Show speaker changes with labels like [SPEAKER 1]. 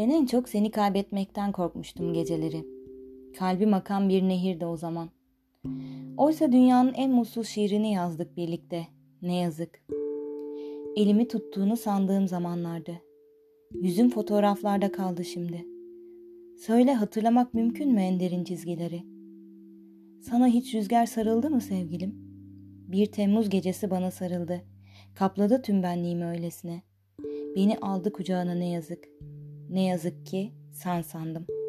[SPEAKER 1] Ben en çok seni kaybetmekten korkmuştum geceleri. Kalbim akan bir nehirde o zaman. Oysa dünyanın en mutsuz şiirini yazdık birlikte. Ne yazık. Elimi tuttuğunu sandığım zamanlardı. Yüzüm fotoğraflarda kaldı şimdi. Söyle hatırlamak mümkün mü en derin çizgileri? Sana hiç rüzgar sarıldı mı sevgilim? Bir Temmuz gecesi bana sarıldı. Kapladı tüm benliğimi öylesine. Beni aldı kucağına ne yazık. Ne yazık ki sen sandım.''